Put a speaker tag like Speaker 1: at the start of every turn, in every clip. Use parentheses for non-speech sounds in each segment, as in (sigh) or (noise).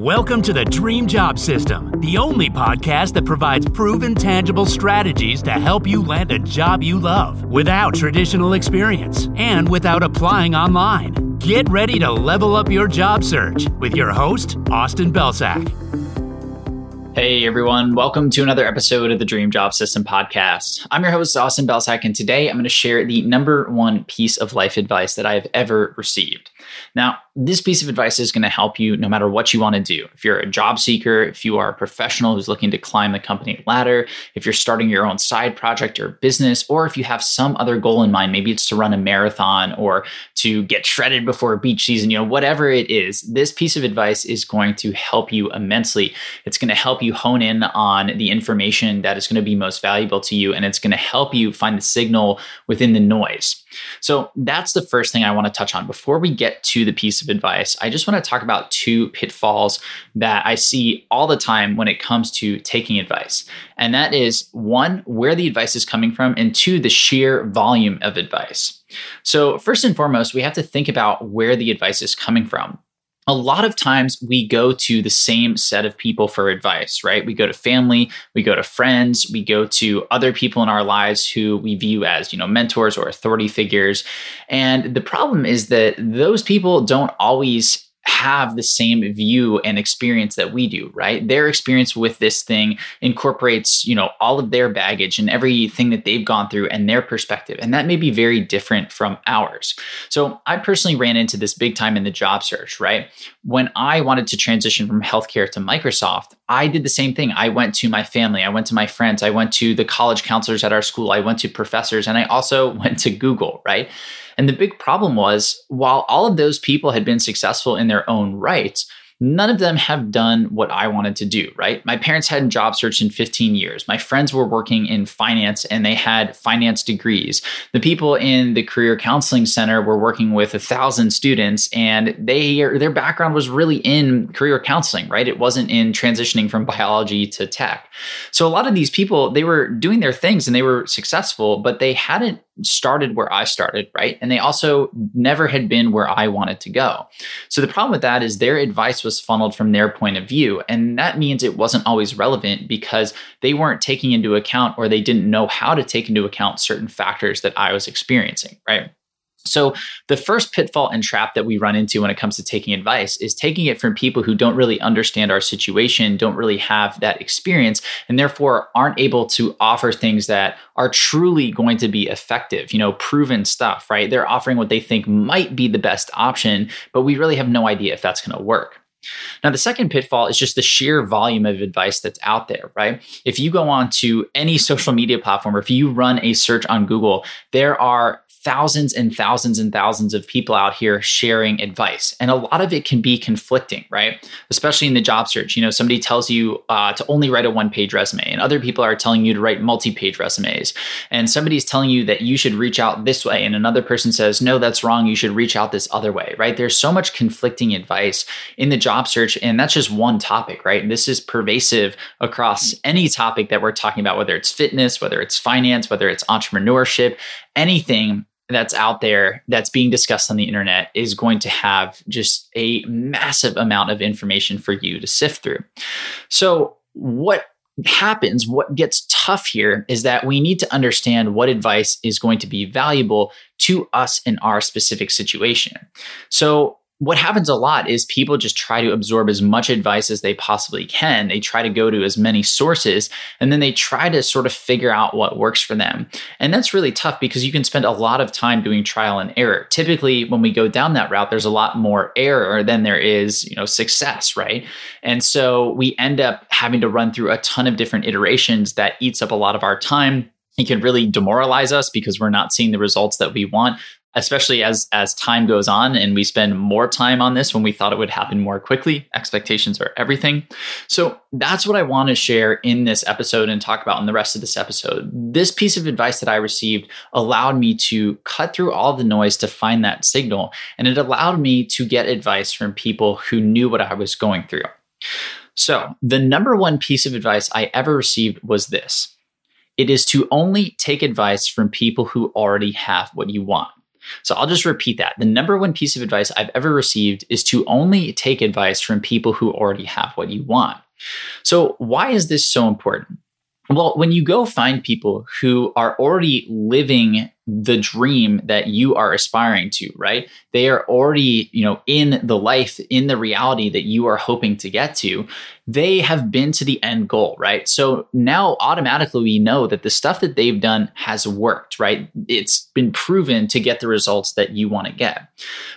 Speaker 1: Welcome to the Dream Job System, the only podcast that provides proven, tangible strategies to help you land a job you love without traditional experience and without applying online. Get ready to level up your job search with your host, Austin Belcak.
Speaker 2: Hey everyone, welcome to another episode of the Dream Job System podcast. I'm your host, Austin Belcak, and today I'm going to share the number one piece of life advice that I have ever received. Now, this piece of advice is going to help you no matter what you want to do. If you're a job seeker, if you are a professional who's looking to climb the company ladder, if you're starting your own side project or business, or if you have some other goal in mind, maybe it's to run a marathon or to get shredded before beach season, you know, whatever it is, this piece of advice is going to help you immensely. It's going to help you hone in on the information that is going to be most valuable to you, and it's going to help you find the signal within the noise. So that's the first thing I want to touch on. Before we get to the piece of advice, I just want to talk about two pitfalls that I see all the time when it comes to taking advice. And that is one, where the advice is coming from, and two, the sheer volume of advice. So, first and foremost, we have to think about where the advice is coming from a lot of times we go to the same set of people for advice, right? We go to family, we go to friends, we go to other people in our lives who we view as, you know, mentors or authority figures. And the problem is that those people don't always have the same view and experience that we do right? Their experience with this thing incorporates you know all of their baggage and everything that they've gone through and their perspective and that may be very different from ours. So i personally ran into this big time in the job search right? When i wanted to transition from healthcare to microsoft i did the same thing. I went to my family. I went to my friends. I went to the college counselors at our school. I went to professors and i also (laughs) went to google right? And the big problem was while all of those people had been successful in their own right, none of them have done what I wanted to do, right? My parents hadn't job searched in 15 years. My friends were working in finance and they had finance degrees. The people in the career counseling center were working with a thousand students and they their background was really in career counseling, right? It wasn't in transitioning from biology to tech. So a lot of these people, they were doing their things and they were successful, but they hadn't started where I started, right? And they also never had been where I wanted to go. So the problem with that is their advice was funneled from their point of view. And that means it wasn't always relevant because they weren't taking into account or they didn't know how to take into account certain factors that I was experiencing, right? So, the first pitfall and trap that we run into when it comes to taking advice is taking it from people who don't really understand our situation, don't really have that experience, and therefore aren't able to offer things that are truly going to be effective, you know, proven stuff, right? They're offering what they think might be the best option, but we really have no idea if that's going to work. Now, the second pitfall is just the sheer volume of advice that's out there, right? If you go on to any (laughs) social media platform or if you run a search on Google, there are thousands and thousands and thousands of people out here sharing advice. And a lot of it can be conflicting, right? Especially in the job search. You know, somebody tells you uh, to only write a one page resume, and other people are telling you to write multi page resumes. And somebody's telling you that you should reach out this way, and another person says, no, that's wrong. You should reach out this other way, right? There's so much conflicting advice in the job search. And that's just one topic, right? And this is pervasive across any topic that we're talking about, whether it's fitness, whether it's finance, whether it's entrepreneurship, anything that's out there that's being discussed on the internet is going to have just a massive amount of information for you to sift through. So, what happens, what gets tough here is that we need to understand what advice is going to be valuable to us in our specific situation. So, what happens a lot is people just try to absorb as much advice as they possibly can. They try to go to as many sources and then they try to sort of figure out what works for them. And that's really tough because you can spend a lot of time doing trial and error. Typically, when we go down that route, there's a lot more error than there is, you know, success, right? And so we end up having to run through a ton of different iterations that eats up a lot of our time it can really demoralize us because we're not seeing the results that we want especially as as time goes on and we spend more time on this when we thought it would happen more quickly expectations are everything. So that's what i want to share in this episode and talk about in the rest of this episode. This piece of advice that i received allowed me to cut through all the noise to find that signal and it allowed me to get advice from people who knew what i was going through. So the number one piece of advice i ever received was this. It is to only take advice from people who already have what you want So I'll just repeat that. The number one piece of advice I've ever received is to only take advice from people who already have what you want. So, why is this so important? Well, when you go find people who are already living the dream that you are aspiring to, right? They are already, you know, in the life, in the reality that you are hoping to get to. They have been to the end goal, right? So now automatically we know that the stuff that they've done has worked, right? It's been proven to get the results that you want to get.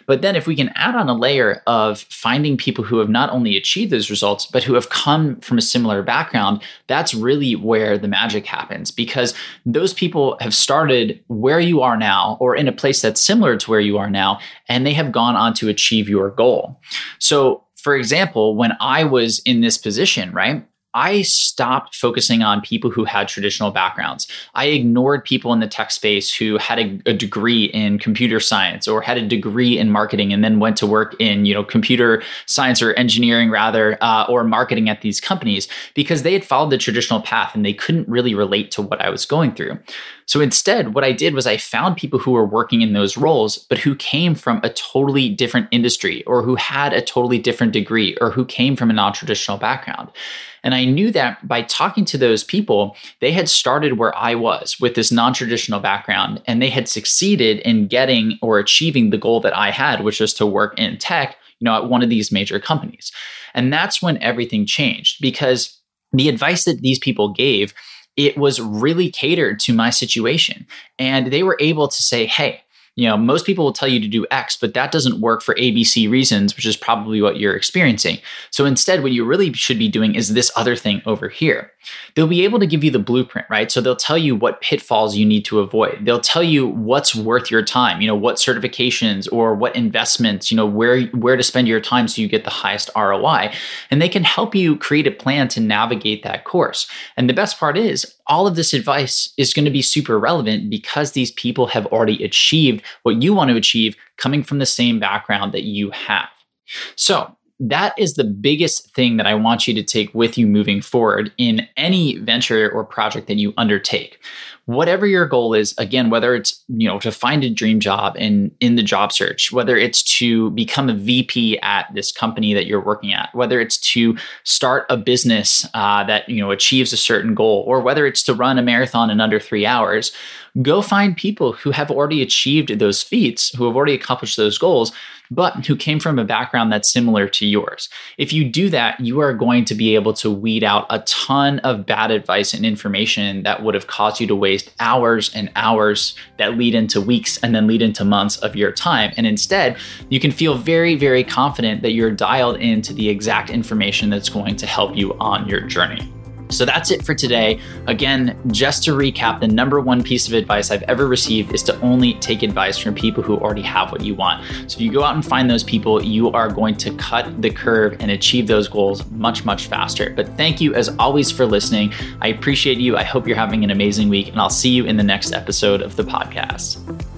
Speaker 2: But then if we can add on a layer of finding people who have not only achieved those results, but who have come from a similar background, that's really where the magic happens because those people have started where you are now or in a place that's similar to where you are now, and they have gone on to achieve your goal. So, for example, when I was in this position, right? I stopped focusing on people who had traditional backgrounds. I ignored people in the tech space who had a, a, degree in computer science or had a degree in marketing and then went to work in you know computer science or engineering rather uh, or marketing at these companies because they had followed the traditional path and they couldn't really relate to what I was going through. So instead, what I did was I found people who were working in those roles, but who came from a totally different industry or who had a totally different degree or who came from a non traditional background. And I knew that by talking to those people, they had started where I was with this non traditional background and they had succeeded in getting or achieving the goal that I had, which was to work in tech, you know, at one of these major companies. And that's when everything changed because the advice that these people gave it was really catered to my situation. And they were able to say, hey, you know, most people will tell you to do X, but that doesn't work for ABC reasons, which is probably what you're experiencing. So instead, what you really should be doing is this other thing over here. They'll be able to give you the blueprint, right? So they'll tell you what pitfalls you need to avoid. They'll tell you what's worth your time, you know, what certifications or what investments, you know, where where to spend your time so you get the highest ROI. And they can help you create a plan to navigate that course. And the best part is all of this advice is going to be super relevant because these people have already achieved what you want to achieve coming from the same background that you have. So, that is the biggest thing that I want you to take with you moving forward in any venture or project that you undertake. Whatever your goal is, again, whether it's, you know, to find a dream job in in the job search, whether it's to become a VP at this company that you're working at, whether it's to start a business uh, that, you know, achieves a certain goal, or whether it's to run a marathon in under three hours, go find people who have already achieved those feats, who have already accomplished those goals, but who came from a background that's similar to yours. If you do that, you are going to be able to weed out a ton of bad advice and information that would have caused you to waste hours and hours that lead into weeks and then lead into months of your time. And instead, you can feel very, very confident that you're dialed into the exact information that's going to help you on your journey. So that's it for today. Again, just to recap, the number one piece of advice I've ever received is to only take advice from people who already have what you want. So if you go out and find those people, you are going to cut the curve and achieve those goals much, much faster. But thank you as always for listening. I appreciate you. I hope you're having an amazing week, and I'll see you in the next episode of the podcast.